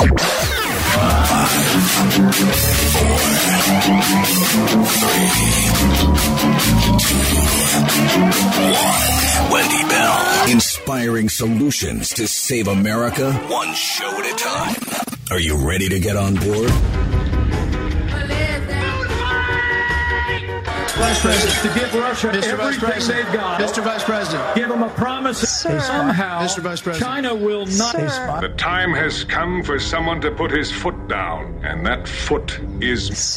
Wendy Bell. Inspiring solutions to save America, one show at a time. Are you ready to get on board? Vice President. to give Russia Mr. Vice everything President. they've got. Mr. Vice President. Give them a promise that somehow Mr. Vice President. China will not. The time has come for someone to put his foot down, and that foot is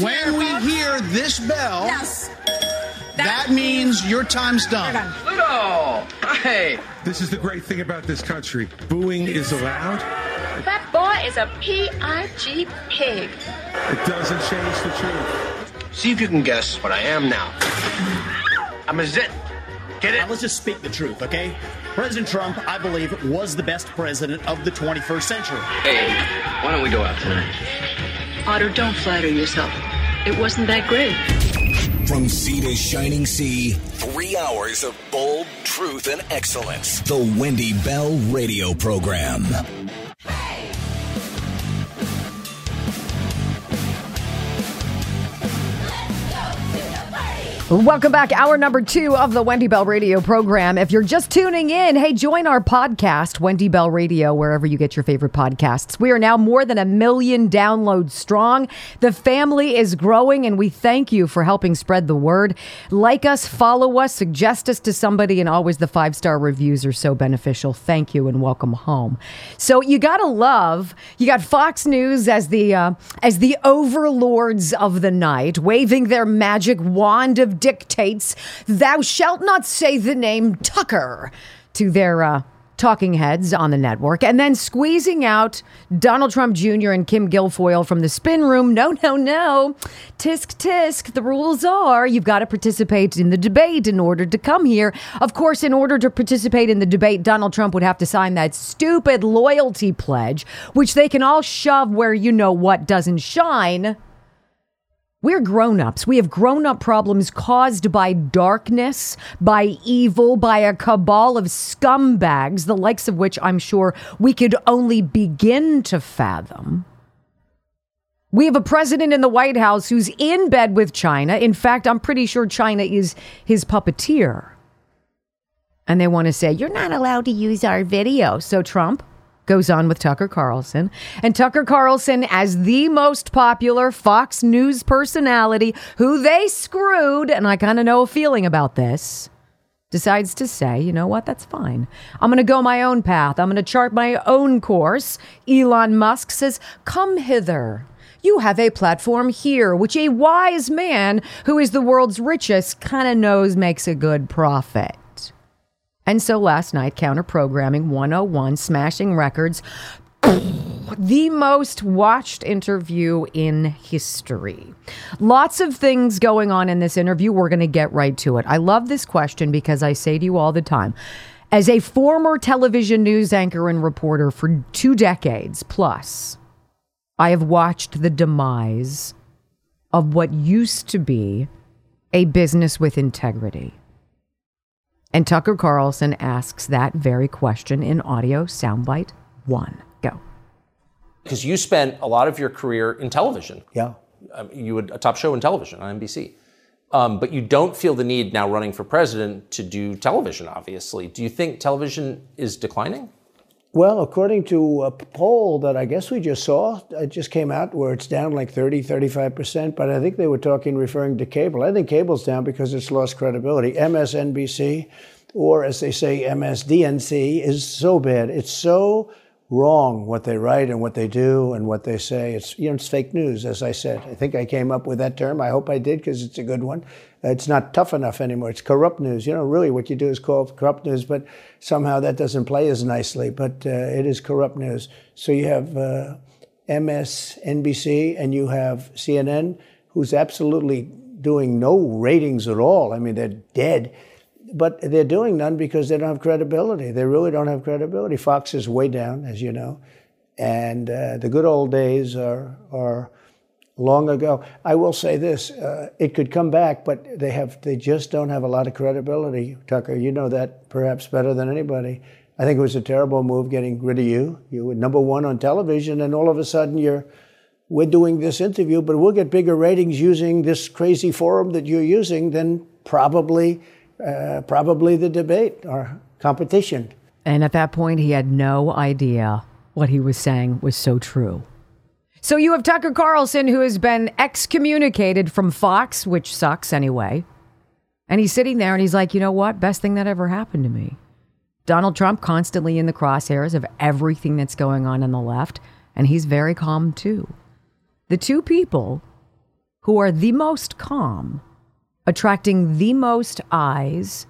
When we hear this bell, Yes. that means your time's done. Pluto! Hey! This is the great thing about this country. Booing is allowed. That boy is a P-I-G pig. It doesn't change the truth. See if you can guess what I am now. I'm a zit. Get it? Now, let's just speak the truth, okay? President Trump, I believe, was the best president of the 21st century. Hey, why don't we go out tonight? Otto, don't flatter yourself. It wasn't that great. From sea to shining sea, three hours of bold truth and excellence. The Wendy Bell Radio Program. Welcome back. Hour number two of the Wendy Bell Radio program. If you're just tuning in, hey, join our podcast, Wendy Bell Radio, wherever you get your favorite podcasts. We are now more than a million downloads strong. The family is growing, and we thank you for helping spread the word. Like us, follow us, suggest us to somebody, and always the five star reviews are so beneficial. Thank you and welcome home. So you gotta love. You got Fox News as the uh, as the overlords of the night, waving their magic wand of dictates. Thou shalt not say the name Tucker to their uh, talking heads on the network, and then squeezing out Donald Trump Jr. and Kim Guilfoyle from the spin room. No, no, no. Tisk, tisk. The rules are you've got to participate in the debate in order to come here. Of course, in order to participate in the debate, Donald Trump would have to sign that stupid loyalty pledge, which they can all shove where you know what doesn't shine. We're grown ups. We have grown up problems caused by darkness, by evil, by a cabal of scumbags, the likes of which I'm sure we could only begin to fathom. We have a president in the White House who's in bed with China. In fact, I'm pretty sure China is his puppeteer. And they want to say, you're not allowed to use our video. So, Trump, goes on with Tucker Carlson. And Tucker Carlson, as the most popular Fox News personality who they screwed, and I kind of know a feeling about this, decides to say, you know what, that's fine. I'm going to go my own path. I'm going to chart my own course. Elon Musk says, come hither. You have a platform here, which a wise man who is the world's richest kind of knows makes a good profit. And so last night, counter programming 101, smashing records, the most watched interview in history. Lots of things going on in this interview. We're going to get right to it. I love this question because I say to you all the time, as a former television news anchor and reporter for two decades plus, I have watched the demise of what used to be a business with integrity. And Tucker Carlson asks that very question in audio soundbite one. Go. Because you spent a lot of your career in television. Yeah. Um, you had a top show in television on NBC. Um, but you don't feel the need now running for president to do television, obviously. Do you think television is declining? Well, according to a poll that I guess we just saw, it just came out where it's down like 30, 35%, but I think they were talking, referring to cable. I think cable's down because it's lost credibility. MSNBC, or as they say, MSDNC, is so bad. It's so wrong what they write and what they do and what they say. It's, you know, it's fake news, as I said. I think I came up with that term. I hope I did because it's a good one. It's not tough enough anymore. It's corrupt news. You know, really what you do is call corrupt news, but somehow that doesn't play as nicely. But uh, it is corrupt news. So you have uh, MSNBC and you have CNN, who's absolutely doing no ratings at all. I mean, they're dead. But they're doing none because they don't have credibility. They really don't have credibility. Fox is way down, as you know. And uh, the good old days are, are long ago. I will say this: uh, it could come back, but they have they just don't have a lot of credibility. Tucker, you know that perhaps better than anybody. I think it was a terrible move getting rid of you. You were number one on television, and all of a sudden you're we're doing this interview, but we'll get bigger ratings using this crazy forum that you're using than probably uh, probably the debate or competition. And at that point, he had no idea what he was saying was so true. So you have Tucker Carlson, who has been excommunicated from Fox, which sucks anyway. And he's sitting there and he's like, you know what? Best thing that ever happened to me. Donald Trump constantly in the crosshairs of everything that's going on on the left, and he's very calm too. The two people who are the most calm, attracting the most eyes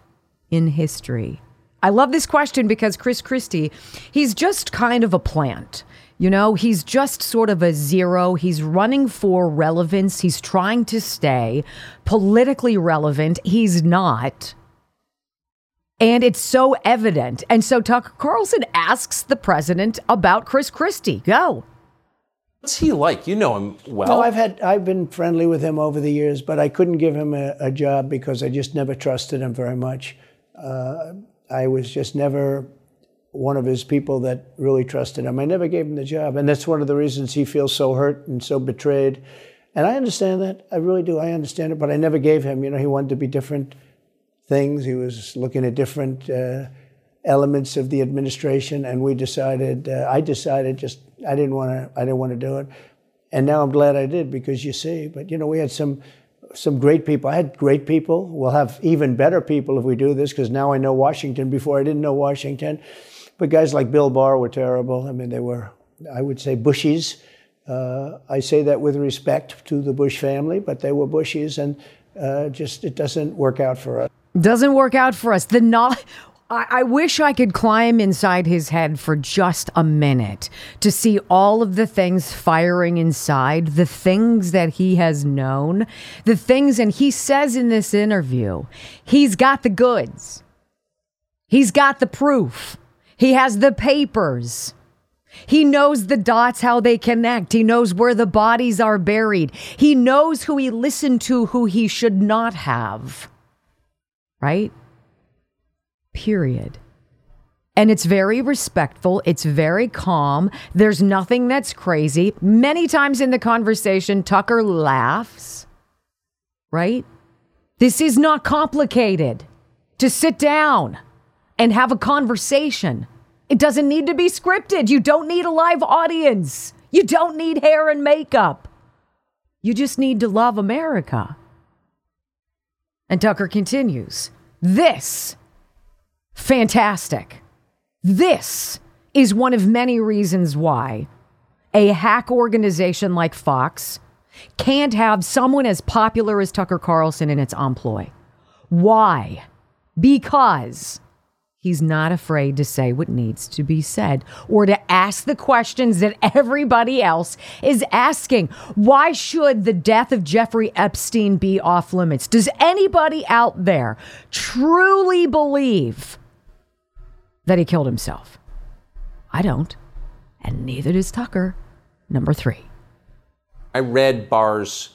in history. I love this question because Chris Christie, he's just kind of a plant. You know, he's just sort of a zero. He's running for relevance. He's trying to stay politically relevant. He's not. And it's so evident. And so Tucker Carlson asks the president about Chris Christie. Go. What's he like? You know him well. No, I've had I've been friendly with him over the years, but I couldn't give him a, a job because I just never trusted him very much. Uh, I was just never one of his people that really trusted him. I never gave him the job, and that's one of the reasons he feels so hurt and so betrayed. And I understand that. I really do. I understand it, but I never gave him. You know, he wanted to be different things. He was looking at different uh, elements of the administration, and we decided. Uh, I decided just I didn't want to. I didn't want to do it, and now I'm glad I did because you see. But you know, we had some some great people. I had great people. We'll have even better people if we do this because now I know Washington. Before I didn't know Washington, but guys like Bill Barr were terrible. I mean, they were, I would say, Bushies. Uh, I say that with respect to the Bush family, but they were Bushies, and uh, just it doesn't work out for us. Doesn't work out for us. The not. I, I wish I could climb inside his head for just a minute to see all of the things firing inside, the things that he has known, the things, and he says in this interview, he's got the goods, he's got the proof, he has the papers. He knows the dots, how they connect. He knows where the bodies are buried. He knows who he listened to, who he should not have. Right? Period. And it's very respectful. It's very calm. There's nothing that's crazy. Many times in the conversation, Tucker laughs, right? This is not complicated to sit down and have a conversation. It doesn't need to be scripted. You don't need a live audience. You don't need hair and makeup. You just need to love America. And Tucker continues This Fantastic. This is one of many reasons why a hack organization like Fox can't have someone as popular as Tucker Carlson in its employ. Why? Because he's not afraid to say what needs to be said or to ask the questions that everybody else is asking. Why should the death of Jeffrey Epstein be off limits? Does anybody out there truly believe that he killed himself. I don't, and neither does Tucker. Number three. I read Barr's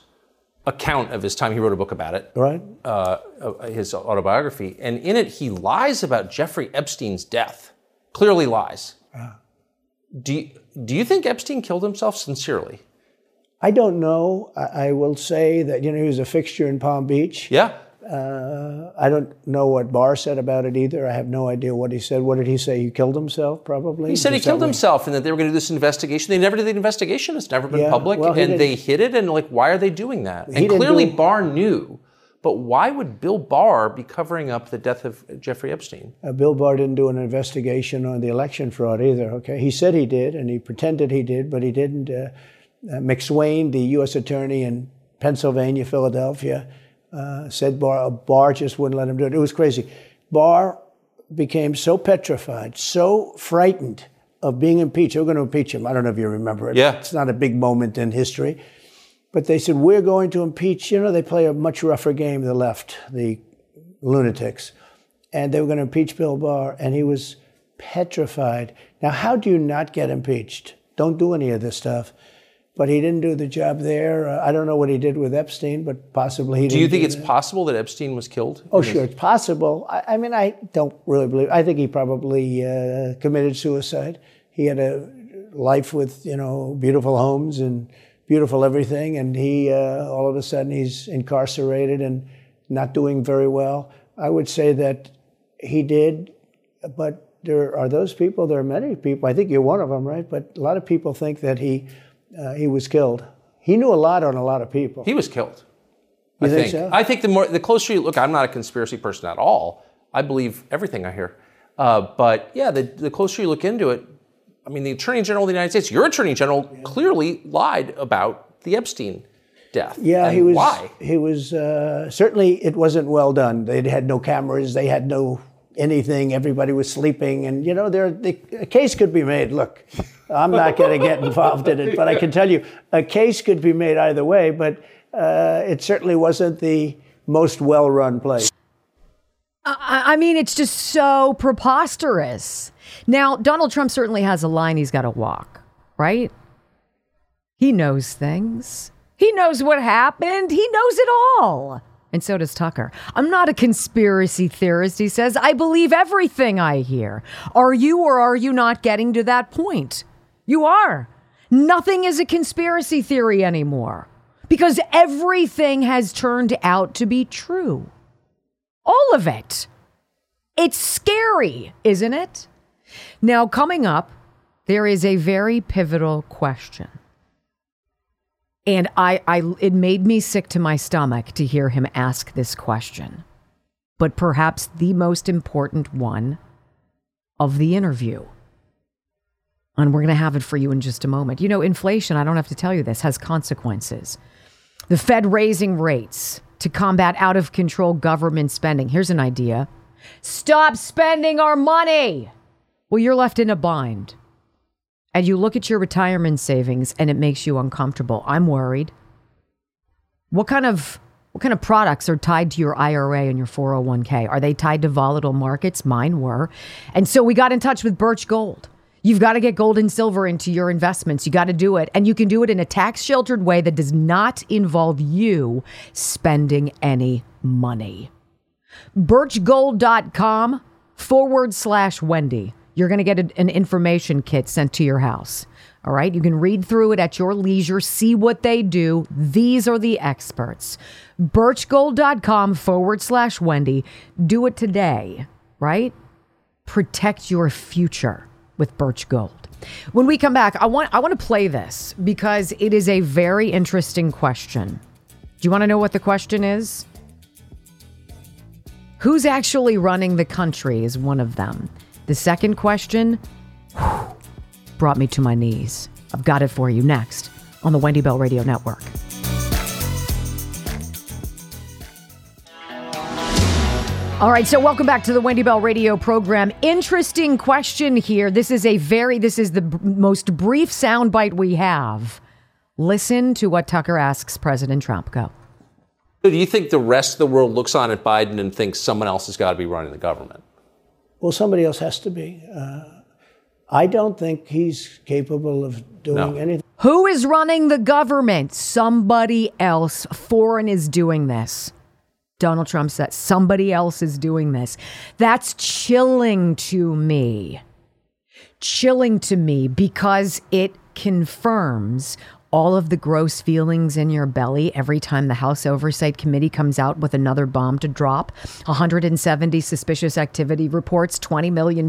account of his time. He wrote a book about it, right? Uh, his autobiography, and in it he lies about Jeffrey Epstein's death. Clearly lies. Uh. Do you, do you think Epstein killed himself sincerely? I don't know. I, I will say that you know he was a fixture in Palm Beach. Yeah. Uh, I don't know what Barr said about it either. I have no idea what he said. What did he say? He killed himself, probably? He said he killed himself and that they were going to do this investigation. They never did the investigation. It's never been yeah, public. Well, and they hid it. And, like, why are they doing that? He and clearly, do, Barr knew. But why would Bill Barr be covering up the death of Jeffrey Epstein? Uh, Bill Barr didn't do an investigation on the election fraud either, okay? He said he did, and he pretended he did, but he didn't. Uh, uh McSwain, the U.S. attorney in Pennsylvania, Philadelphia, uh, said Barr, Barr just wouldn't let him do it. It was crazy. Barr became so petrified, so frightened of being impeached. They were going to impeach him. I don't know if you remember it. Yeah. It's not a big moment in history. But they said, we're going to impeach. You know, they play a much rougher game, the left, the lunatics. And they were going to impeach Bill Barr, and he was petrified. Now, how do you not get impeached? Don't do any of this stuff. But he didn't do the job there. Uh, I don't know what he did with Epstein, but possibly he. Did. Do you think do it's that. possible that Epstein was killed? Oh, sure, it's possible. I, I mean, I don't really believe. I think he probably uh, committed suicide. He had a life with you know beautiful homes and beautiful everything, and he uh, all of a sudden he's incarcerated and not doing very well. I would say that he did, but there are those people. There are many people. I think you're one of them, right? But a lot of people think that he uh, he was killed. He knew a lot on a lot of people. He was killed. You I think think. so? I think the more the closer you look, I'm not a conspiracy person at all. I believe everything I hear. Uh, but yeah, the, the closer you look into it, I mean, the Attorney General of the United States, your Attorney General, clearly lied about the Epstein death. Yeah, he was. Why? He was uh, certainly. It wasn't well done. They had no cameras. They had no anything. Everybody was sleeping, and you know, there the, a case could be made. Look, I'm not going to get involved in it, but I can tell you, a case could be made either way. But uh, it certainly wasn't the most well-run place. I, I mean, it's just so preposterous. Now, Donald Trump certainly has a line he's got to walk, right? He knows things. He knows what happened. He knows it all. And so does Tucker. I'm not a conspiracy theorist, he says. I believe everything I hear. Are you or are you not getting to that point? You are. Nothing is a conspiracy theory anymore because everything has turned out to be true. All of it. It's scary, isn't it? Now, coming up, there is a very pivotal question. And I, I it made me sick to my stomach to hear him ask this question. But perhaps the most important one of the interview. And we're going to have it for you in just a moment. You know, inflation, I don't have to tell you this, has consequences. The Fed raising rates to combat out of control government spending. Here's an idea stop spending our money. Well, you're left in a bind. And you look at your retirement savings and it makes you uncomfortable. I'm worried. What kind of what kind of products are tied to your IRA and your 401k? Are they tied to volatile markets? Mine were. And so we got in touch with Birch Gold. You've got to get gold and silver into your investments. You got to do it. And you can do it in a tax sheltered way that does not involve you spending any money. Birchgold.com forward slash Wendy. You're going to get an information kit sent to your house. All right. You can read through it at your leisure, see what they do. These are the experts. Birchgold.com forward slash Wendy. Do it today, right? Protect your future with Birch Gold. When we come back, I want I want to play this because it is a very interesting question. Do you want to know what the question is? Who's actually running the country is one of them. The second question whew, brought me to my knees. I've got it for you next on the Wendy Bell Radio Network. All right, so welcome back to the Wendy Bell Radio program. Interesting question here. This is a very this is the b- most brief soundbite we have. Listen to what Tucker asks President Trump. Go. Do you think the rest of the world looks on at Biden and thinks someone else has got to be running the government? Well, somebody else has to be. Uh, I don't think he's capable of doing No. anything. Who is running the government? Somebody else. Foreign is doing this. Donald Trump said somebody else is doing this. That's chilling to me. Chilling to me because it confirms all of the gross feelings in your belly every time the House Oversight Committee comes out with another bomb to drop. 170 suspicious activity reports, $20 million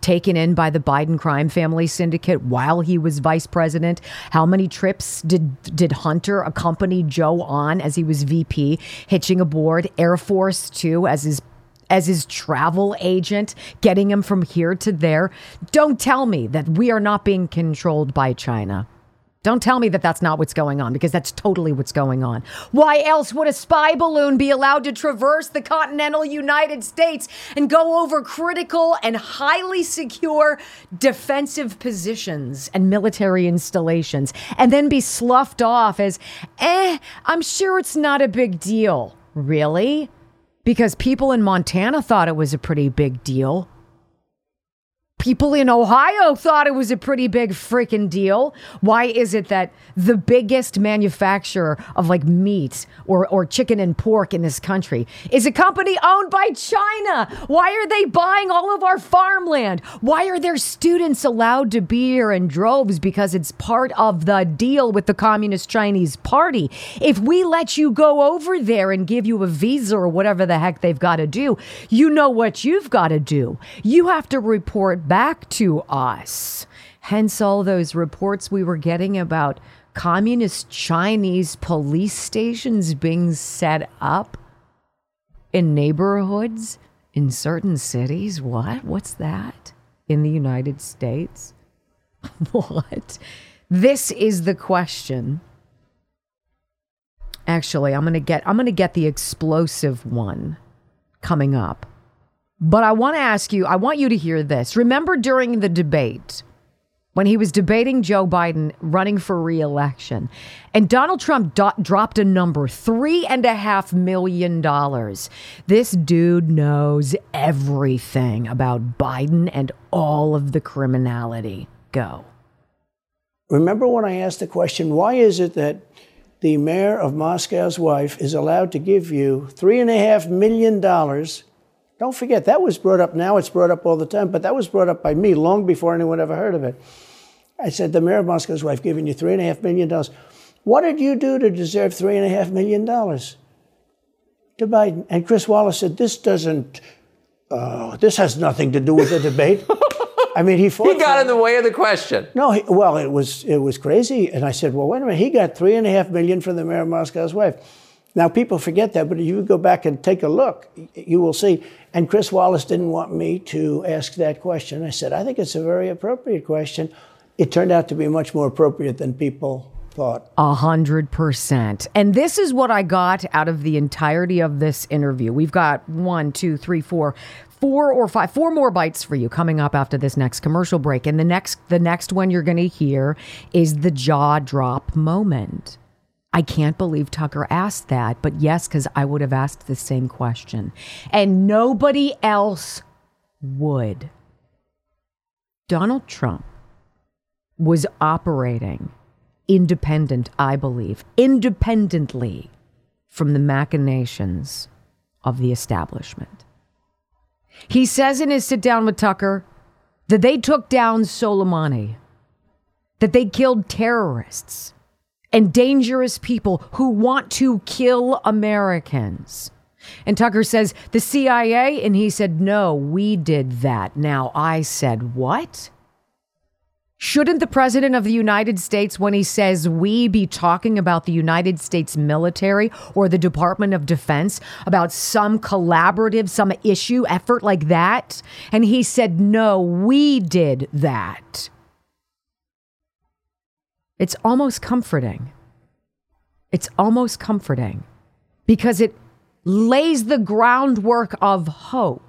taken in by the Biden crime family syndicate while he was vice president. How many trips did, did Hunter accompany Joe on as he was VP, hitching aboard Air Force Two as his as his travel agent, getting him from here to there. Don't tell me that we are not being controlled by China. Don't tell me that that's not what's going on because that's totally what's going on. Why else would a spy balloon be allowed to traverse the continental United States and go over critical and highly secure defensive positions and military installations and then be sloughed off as, eh, I'm sure it's not a big deal? Really? Because people in Montana thought it was a pretty big deal. People in Ohio thought it was a pretty big freaking deal. Why is it that the biggest manufacturer of like meat or, or chicken and pork in this country is a company owned by China? Why are they buying all of our farmland? Why are their students allowed to be here in droves? Because it's part of the deal with the Communist Chinese Party. If we let you go over there and give you a visa or whatever the heck they've got to do, you know what you've got to do. You have to report back to us. Hence, all those reports we were getting about communist Chinese police stations being set up in neighborhoods in certain cities. What? What's that? In the United States? what? This is the question. Actually, I'm going to get I'm going to get the explosive one coming up. But I want to ask you, I want you to hear this. Remember during the debate when he was debating Joe Biden running for reelection, and Donald Trump do- dropped a number three and a half million dollars. This dude knows everything about Biden and all of the criminality. Go. Remember when I asked the question, why is it that the mayor of Moscow's wife is allowed to give you three and a half million dollars? Don't forget, that was brought up now, it's brought up all the time, but that was brought up by me long before anyone ever heard of it. I said, the mayor of Moscow's wife giving you three and a half million dollars. What did you do to deserve three and a half million dollars? To Biden. And Chris Wallace said, this doesn't, uh, this has nothing to do with the debate. I mean, he fought. He got in the way of the question. No, he, well, it was it was crazy, and I said, well, wait a minute. He got three and a half million from the mayor of Moscow's wife. Now, people forget that, but if you go back and take a look, you will see. And Chris Wallace didn't want me to ask that question. I said, I think it's a very appropriate question. It turned out to be much more appropriate than people thought. A hundred percent. And this is what I got out of the entirety of this interview. We've got one, two, three, four, four or five, four more bites for you coming up after this next commercial break. And the next, the next one you're going to hear is the jaw drop moment. I can't believe Tucker asked that, but yes, because I would have asked the same question. And nobody else would. Donald Trump was operating independent, I believe, independently from the machinations of the establishment. He says in his sit down with Tucker that they took down Soleimani, that they killed terrorists and dangerous people who want to kill Americans. And Tucker says, the CIA? And he said, no, we did that. Now I said, what? Shouldn't the president of the United States, when he says we, be talking about the United States military or the Department of Defense, about some collaborative, some issue, effort like that? And he said, no, we did that. It's almost comforting. It's almost comforting because it lays the groundwork of hope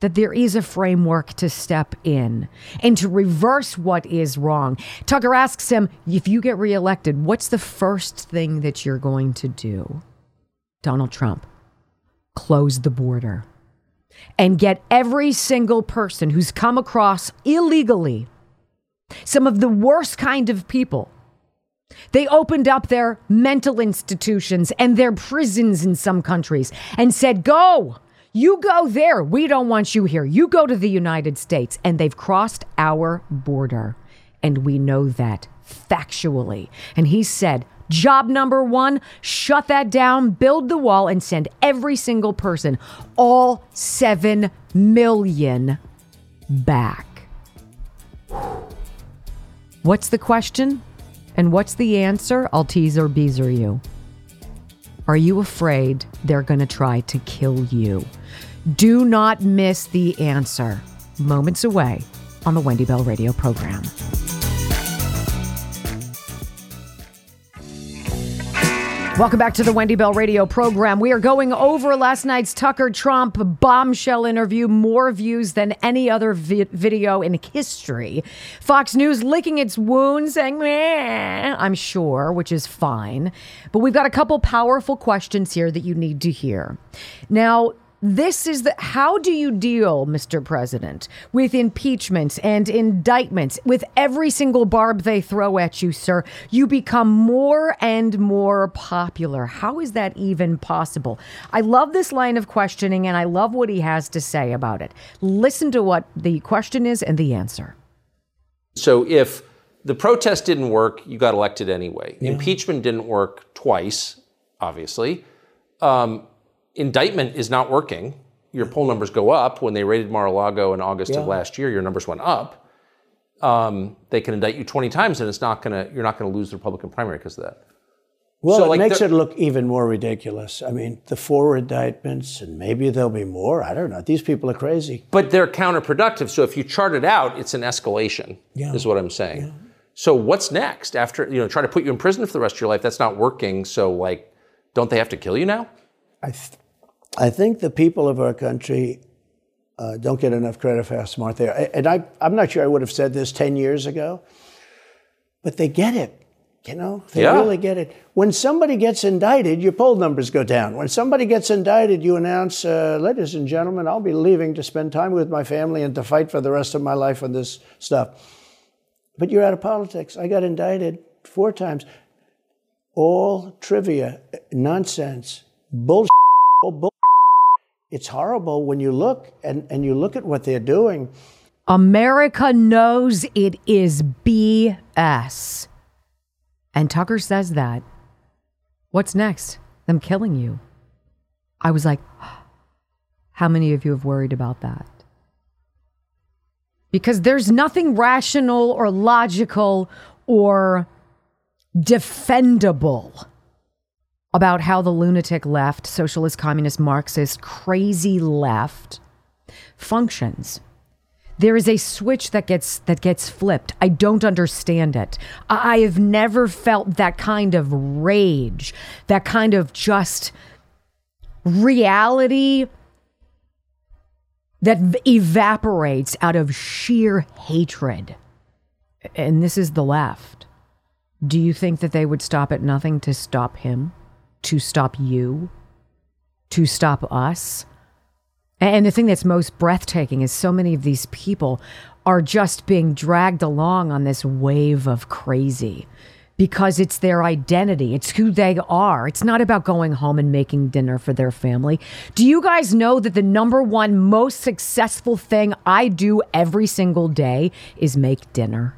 that there is a framework to step in and to reverse what is wrong. Tucker asks him, if you get reelected, what's the first thing that you're going to do? Donald Trump, close the border and get every single person who's come across illegally some of the worst kind of people. They opened up their mental institutions and their prisons in some countries and said, Go, you go there. We don't want you here. You go to the United States. And they've crossed our border. And we know that factually. And he said, Job number one, shut that down, build the wall, and send every single person, all 7 million, back. What's the question? And what's the answer? I'll tease or beezer you. Are you afraid they're going to try to kill you? Do not miss the answer. Moments away on the Wendy Bell radio program. Welcome back to the Wendy Bell radio program. We are going over last night's Tucker Trump bombshell interview, more views than any other vi- video in history. Fox News licking its wounds, saying, Meh, I'm sure, which is fine. But we've got a couple powerful questions here that you need to hear. Now, this is the how do you deal, Mr. President, with impeachments and indictments, with every single barb they throw at you, sir? You become more and more popular. How is that even possible? I love this line of questioning and I love what he has to say about it. Listen to what the question is and the answer. So if the protest didn't work, you got elected anyway. Yeah. Impeachment didn't work twice, obviously. Um, indictment is not working. Your poll numbers go up. When they raided Mar-a-Lago in August Yeah. of last year, your numbers went up. Um, they can indict you 20 times, and it's not gonna. You're not gonna lose the Republican primary because of that. Well, So, it like, makes it look even more ridiculous. I mean, the four indictments, and maybe there'll be more. I don't know. These people are crazy. But they're counterproductive. So if you chart it out, it's an escalation. Yeah. Is what I'm saying. So what's next after you know try to put you in prison for the rest of your life? That's not working. So like, don't they have to kill you now? I, th- I think the people of our country uh, don't get enough credit for how smart they are. And I, I'm not sure I would have said this 10 years ago, but they get it. You know, they Yeah. really get it. When somebody gets indicted, your poll numbers go down. When somebody gets indicted, you announce, uh, ladies and gentlemen, I'll be leaving to spend time with my family and to fight for the rest of my life on this stuff. But you're out of politics. I got indicted four times. All trivia, nonsense, bullshit. all bull- It's horrible when you look and, and you look at what they're doing. America knows it is BS. And Tucker says that. What's next? Them killing you. I was like, how many of you have worried about that? Because there's nothing rational or logical or defendable about how the lunatic left, socialist, communist, Marxist, crazy left functions. There is a switch that gets that gets flipped. I don't understand it. I have never felt that kind of rage, that kind of just reality that evaporates out of sheer hatred. And this is the left. Do you think that they would stop at nothing to stop him? To stop you? To stop us? And the thing that's most breathtaking is so many of these people are just being dragged along on this wave of crazy because it's their identity. It's who they are. It's not about going home and making dinner for their family. Do you guys know that the number one most successful thing I do every single day is make dinner?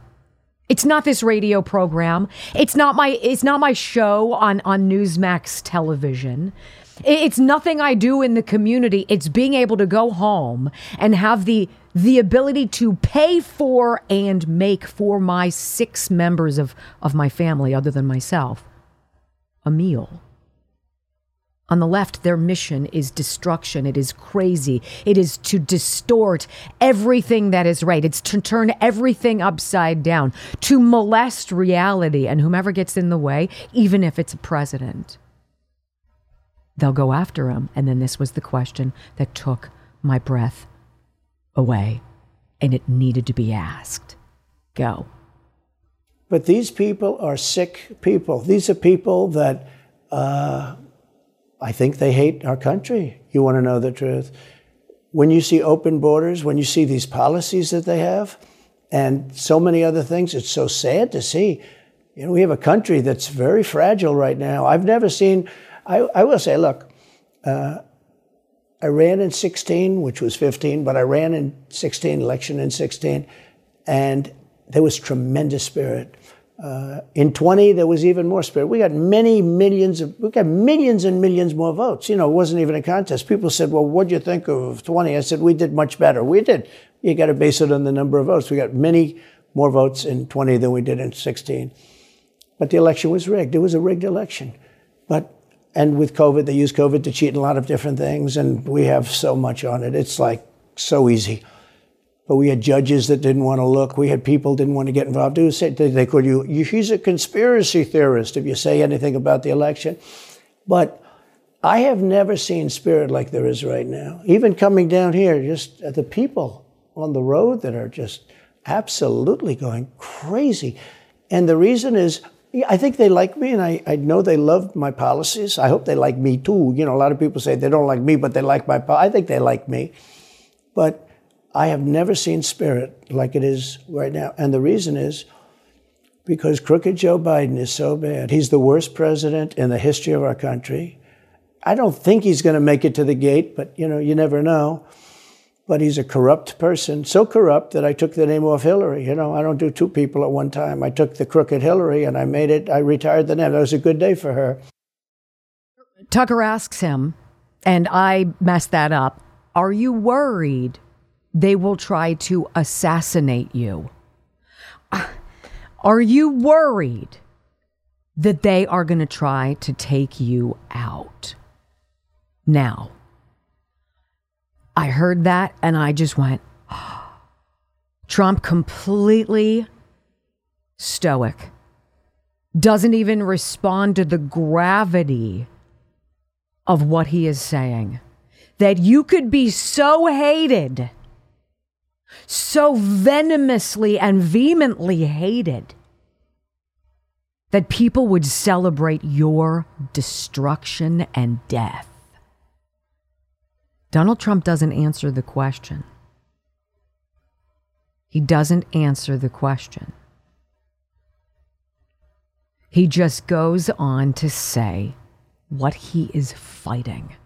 It's not this radio program. It's not my it's not my show on on Newsmax television. It's nothing I do in the community. It's being able to go home and have the the ability to pay for and make for my six members of of my family other than myself a meal. On the left, their mission is destruction. It is crazy. It is to distort everything that is right. It's to turn everything upside down, to molest reality and whomever gets in the way, even if it's a president. They'll go after him. And then this was the question that took my breath away, and it needed to be asked. Go. But these people are sick people. These are people that uh, I think they hate our country. You want to know the truth. When you see open borders, when you see these policies that they have, and so many other things, it's so sad to see. You know, we have a country that's very fragile right now. I've never seen, I, I will say, look, uh, I ran in 16, which was 15, but I ran in 16, election in 16, and there was tremendous spirit. Uh, in 20, there was even more spirit. We got many millions of, we got millions and millions more votes. You know, it wasn't even a contest. People said, well, what do you think of 20? I said, we did much better. We did. You got to base it on the number of votes. We got many more votes in 20 than we did in 16. But the election was rigged. It was a rigged election. But, and with COVID, they used COVID to cheat in a lot of different things, and we have so much on it. It's like so easy but we had judges that didn't want to look. We had people didn't want to get involved. They, was, they, called you, you, he's a conspiracy theorist if you say anything about the election. But I have never seen spirit like there is right now. Even coming down here, just uh, the people on the road that are just absolutely going crazy. And the reason is I think they like me, and I, I know they love my policies. I hope they like me too. You know, a lot of people say they don't like me, but they like my. Po- I think they like me, but I have never seen spirit like it is right now, and the reason is because crooked Joe Biden is so bad. He's the worst president in the history of our country. I don't think he's going to make it to the gate, but you know, you never know but he's a corrupt person, so corrupt that I took the name off Hillary. You know, I don't do two people at one time. I took the crooked Hillary and I made it, I retired the name. That was a good day for her. Tucker asks him, and I messed that up Are you worried they will try to assassinate you? Uh, are you worried that they are going to try to take you out? Now, I heard that and I just went, Trump completely stoic, doesn't even respond to the gravity of what he is saying. That you could be so hated, so venomously and vehemently hated, that people would celebrate your destruction and death. Donald Trump doesn't answer the question. He doesn't answer the question. He just goes on to say what he is fighting.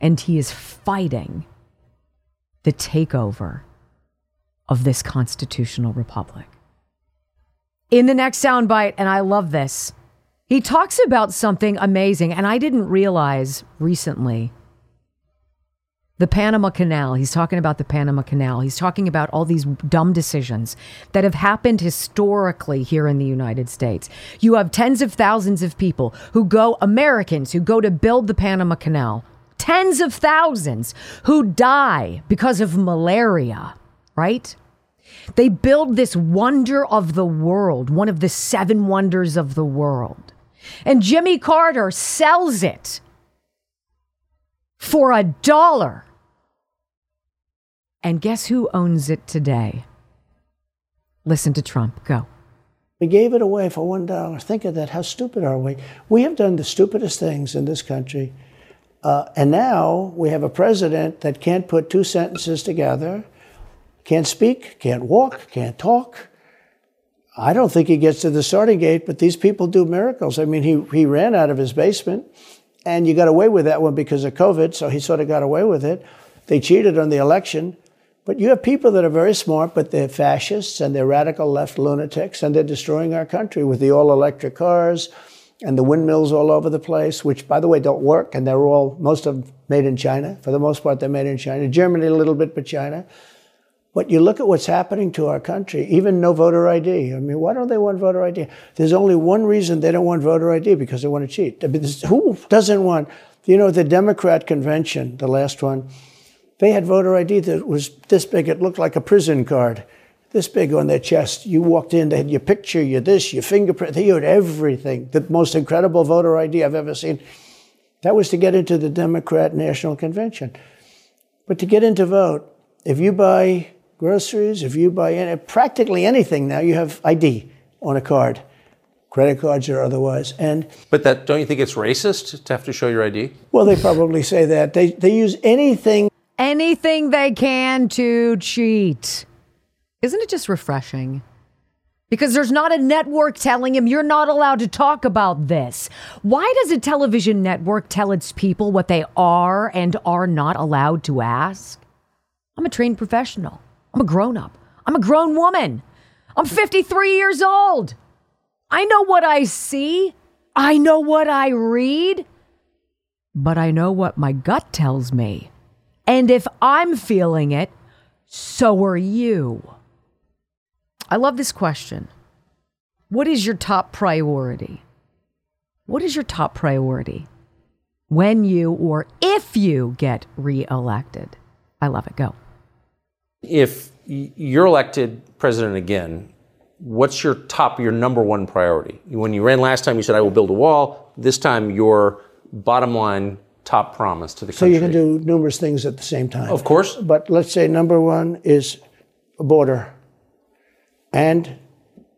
And he is fighting the takeover of this constitutional republic. In the next soundbite, and I love this, he talks about something amazing, and I didn't realize recently the Panama Canal. He's talking about the Panama Canal. He's talking about all these dumb decisions that have happened historically here in the United States. You have tens of thousands of people who go, Americans who go to build the Panama Canal, tens of thousands who die because of malaria, right? They build this wonder of the world, one of the seven wonders of the world. And Jimmy Carter sells it for a dollar and guess who owns it today? Listen to Trump. Go. We gave it away for one dollar. Think of that. How stupid are we? We have done the stupidest things in this country. Uh, and now we have a president that can't put two sentences together, can't speak, can't walk, can't talk. I don't think he gets to the starting gate, but these people do miracles. I mean, he, he ran out of his basement, and you got away with that one because of COVID, so he sort of got away with it. They cheated on the election. But you have people that are very smart, but they're fascists and they're radical left lunatics, and they're destroying our country with the all electric cars and the windmills all over the place, which, by the way, don't work, and they're all, most of them made in China. For the most part, they're made in China. Germany, a little bit, but China. But you look at what's happening to our country, even no voter ID. I mean, why don't they want voter ID? There's only one reason they don't want voter ID because they want to cheat. I mean, who doesn't want, you know, the Democrat convention, the last one, they had voter ID that was this big. It looked like a prison card, this big on their chest. You walked in, they had your picture, your this, your fingerprint. They had everything. The most incredible voter ID I've ever seen. That was to get into the Democrat National Convention. But to get into vote, if you buy groceries, if you buy any, practically anything now, you have ID on a card, credit cards or otherwise. And but that don't you think it's racist to have to show your ID? Well, they probably say that they they use anything anything they can to cheat. Isn't it just refreshing? Because there's not a network telling him you're not allowed to talk about this. Why does a television network tell its people what they are and are not allowed to ask? I'm a trained professional. I'm a grown up. I'm a grown woman. I'm 53 years old. I know what I see. I know what I read. But I know what my gut tells me. And if I'm feeling it, so are you. I love this question. What is your top priority? What is your top priority when you or if you get reelected? I love it. Go. If you're elected president again, what's your top, your number one priority? When you ran last time, you said, I will build a wall. This time, your bottom line top promise to the country? So you can do numerous things at the same time. Of course. But let's say number one is a border and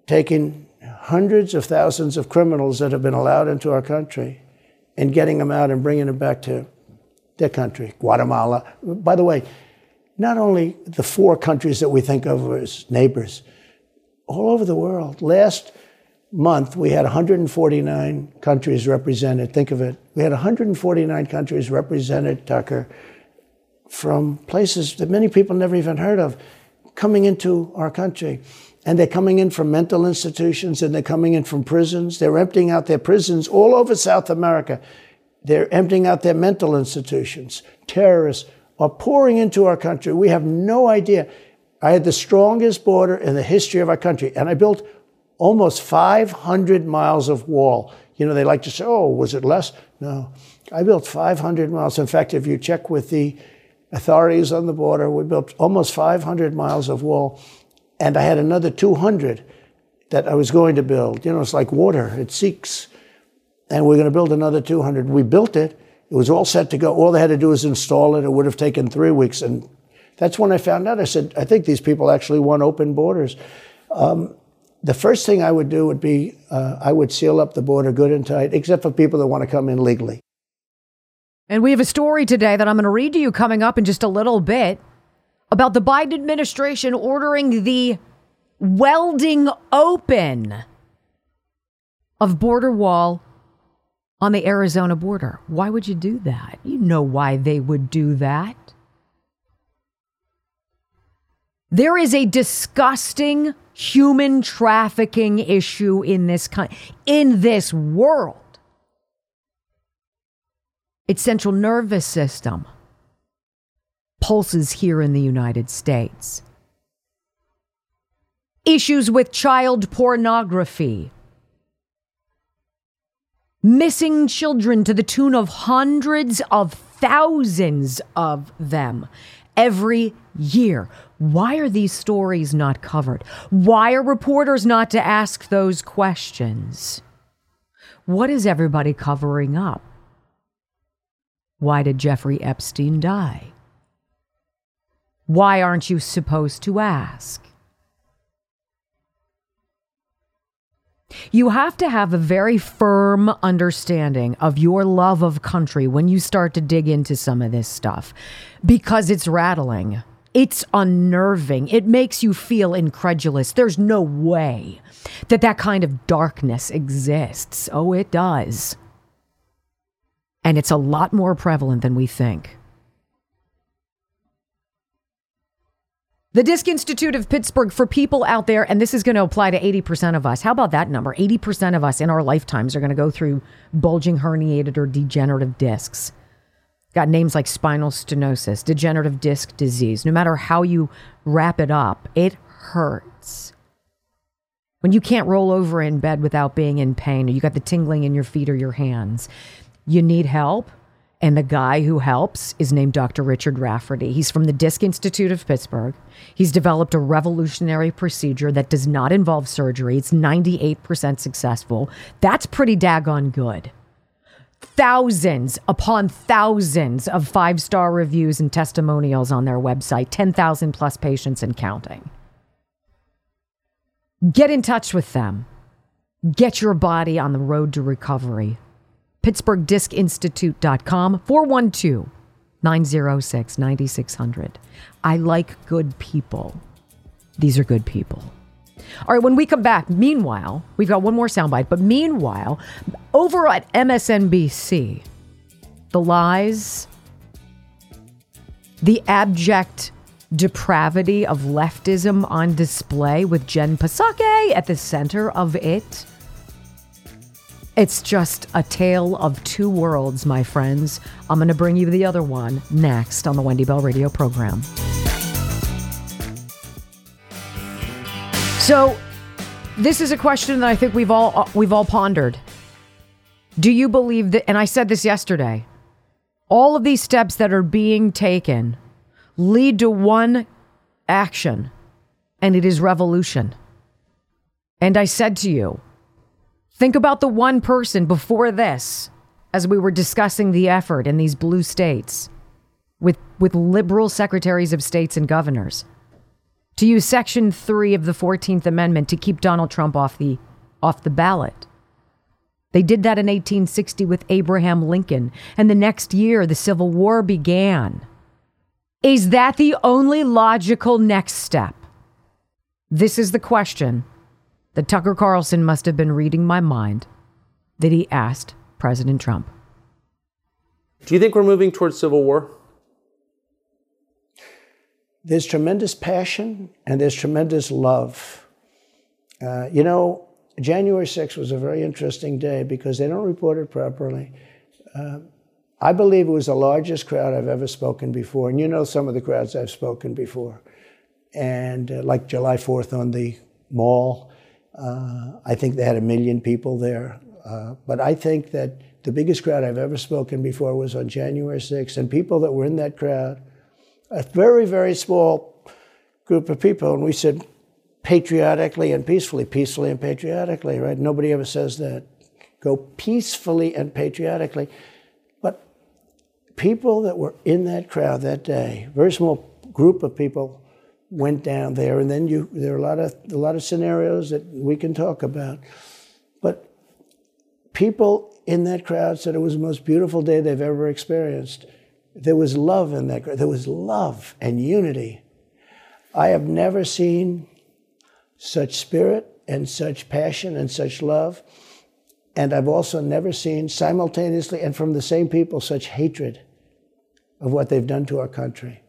taking hundreds of thousands of criminals that have been allowed into our country and getting them out and bringing them back to their country, Guatemala. By the way, not only the four countries that we think of as neighbors, all over the world. Last month, we had 149 countries represented. Think of it. We had 149 countries represented, Tucker, from places that many people never even heard of, coming into our country. And they're coming in from mental institutions and they're coming in from prisons. They're emptying out their prisons all over South America. They're emptying out their mental institutions. Terrorists are pouring into our country. We have no idea. I had the strongest border in the history of our country, and I built almost 500 miles of wall. You know, they like to say, oh, was it less? No. I built 500 miles. In fact, if you check with the authorities on the border, we built almost 500 miles of wall, and I had another 200 that I was going to build. You know, it's like water, it seeks. And we're going to build another 200. We built it. It was all set to go. All they had to do was install it. It would have taken three weeks. And that's when I found out. I said, I think these people actually want open borders. Um, the first thing I would do would be uh, I would seal up the border good and tight, except for people that want to come in legally. And we have a story today that I'm going to read to you coming up in just a little bit about the Biden administration ordering the welding open of border wall on the Arizona border. Why would you do that? You know why they would do that. There is a disgusting human trafficking issue in this country, in this world. Its central nervous system pulses here in the United States. Issues with child pornography, missing children to the tune of hundreds of thousands of them every year. Why are these stories not covered? Why are reporters not to ask those questions? What is everybody covering up? Why did Jeffrey Epstein die? Why aren't you supposed to ask? You have to have a very firm understanding of your love of country when you start to dig into some of this stuff because it's rattling. It's unnerving. It makes you feel incredulous. There's no way that that kind of darkness exists. Oh, it does. And it's a lot more prevalent than we think. The Disc Institute of Pittsburgh for people out there, and this is going to apply to 80% of us. How about that number? 80% of us in our lifetimes are going to go through bulging, herniated, or degenerative discs. Got names like spinal stenosis, degenerative disc disease. No matter how you wrap it up, it hurts. When you can't roll over in bed without being in pain, or you got the tingling in your feet or your hands, you need help and the guy who helps is named Dr. Richard Rafferty. He's from the Disc Institute of Pittsburgh. He's developed a revolutionary procedure that does not involve surgery. It's 98% successful. That's pretty daggone good. Thousands upon thousands of five star reviews and testimonials on their website, 10,000 plus patients and counting. Get in touch with them. Get your body on the road to recovery pittsburghdiscinstitute.com 412 906 9600. I like good people. These are good people. All right, when we come back, meanwhile, we've got one more soundbite, but meanwhile, over at MSNBC, the lies, the abject depravity of leftism on display with Jen Psaki at the center of it. It's just a tale of two worlds, my friends. I'm going to bring you the other one next on the Wendy Bell Radio program. So, this is a question that I think we've all uh, we've all pondered. Do you believe that and I said this yesterday. All of these steps that are being taken lead to one action, and it is revolution. And I said to you, Think about the one person before this, as we were discussing the effort in these blue states with, with liberal secretaries of states and governors to use Section 3 of the 14th Amendment to keep Donald Trump off the, off the ballot. They did that in 1860 with Abraham Lincoln, and the next year the Civil War began. Is that the only logical next step? This is the question that Tucker Carlson must have been reading my mind that he asked President Trump. Do you think we're moving towards civil war? There's tremendous passion and there's tremendous love. Uh, you know, January 6th was a very interesting day because they don't report it properly. Uh, I believe it was the largest crowd I've ever spoken before. And you know some of the crowds I've spoken before. And uh, like July 4th on the mall, uh, I think they had a million people there. Uh, but I think that the biggest crowd I've ever spoken before was on January 6th. And people that were in that crowd, a very, very small group of people, and we said patriotically and peacefully, peacefully and patriotically, right? Nobody ever says that. Go peacefully and patriotically. But people that were in that crowd that day, very small group of people, went down there, and then you there are a lot of a lot of scenarios that we can talk about. But people in that crowd said it was the most beautiful day they've ever experienced. There was love in that crowd. There was love and unity. I have never seen such spirit and such passion and such love. And I've also never seen simultaneously and from the same people such hatred of what they've done to our country.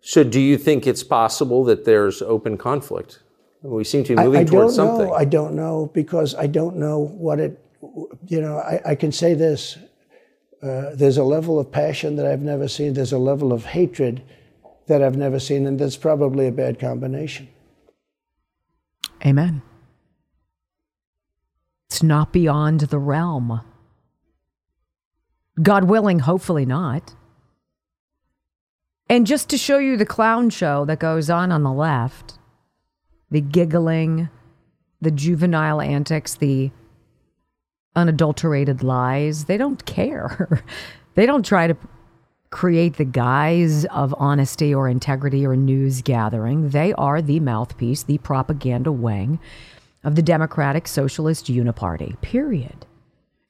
So, do you think it's possible that there's open conflict? We seem to be moving I, I towards don't something. Know. I don't know because I don't know what it, you know, I, I can say this. Uh, there's a level of passion that I've never seen, there's a level of hatred that I've never seen, and that's probably a bad combination. Amen. It's not beyond the realm. God willing, hopefully not. And just to show you the clown show that goes on on the left, the giggling, the juvenile antics, the unadulterated lies, they don't care. they don't try to create the guise of honesty or integrity or news gathering. They are the mouthpiece, the propaganda wing of the Democratic Socialist Uniparty, period.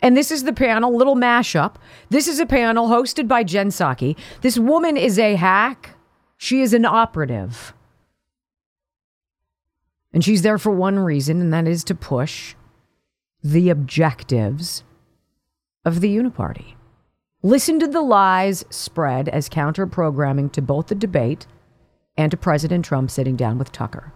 And this is the panel, little mashup. This is a panel hosted by Jen Psaki. This woman is a hack. She is an operative. And she's there for one reason, and that is to push the objectives of the Uniparty. Listen to the lies spread as counter programming to both the debate and to President Trump sitting down with Tucker.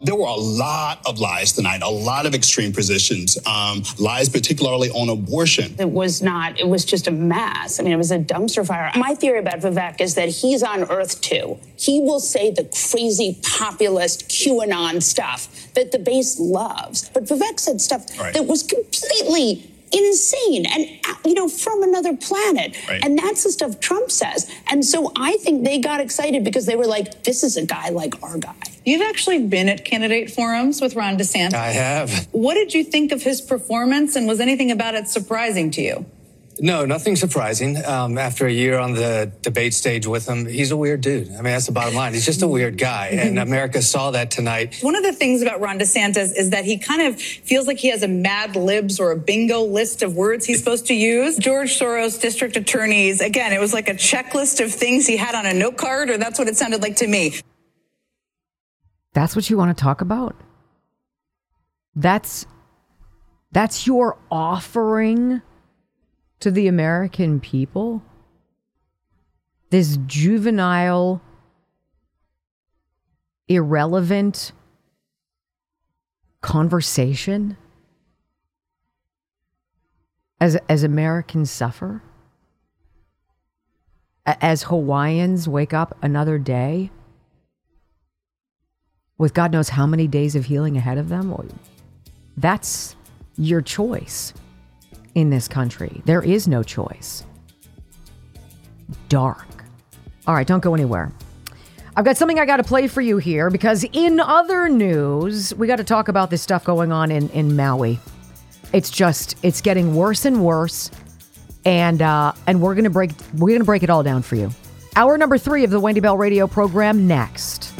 There were a lot of lies tonight, a lot of extreme positions, um, lies particularly on abortion. It was not, it was just a mess. I mean, it was a dumpster fire. My theory about Vivek is that he's on Earth too. He will say the crazy populist QAnon stuff that the base loves. But Vivek said stuff right. that was completely insane and you know from another planet right. and that's the stuff trump says and so i think they got excited because they were like this is a guy like our guy you've actually been at candidate forums with ron desantis i have what did you think of his performance and was anything about it surprising to you no, nothing surprising. Um, after a year on the debate stage with him, he's a weird dude. I mean, that's the bottom line. He's just a weird guy. And America saw that tonight. One of the things about Ron DeSantis is that he kind of feels like he has a mad libs or a bingo list of words he's supposed to use. George Soros district attorneys, again, it was like a checklist of things he had on a note card, or that's what it sounded like to me. That's what you want to talk about? That's that's your offering to the American people? This juvenile, irrelevant conversation as, as Americans suffer? As Hawaiians wake up another day with God knows how many days of healing ahead of them? That's your choice in this country. There is no choice. Dark. All right, don't go anywhere. I've got something I got to play for you here because in other news, we got to talk about this stuff going on in, in Maui. It's just it's getting worse and worse, and uh, and we're gonna break we're gonna break it all down for you. Hour number three of the Wendy Bell Radio program next.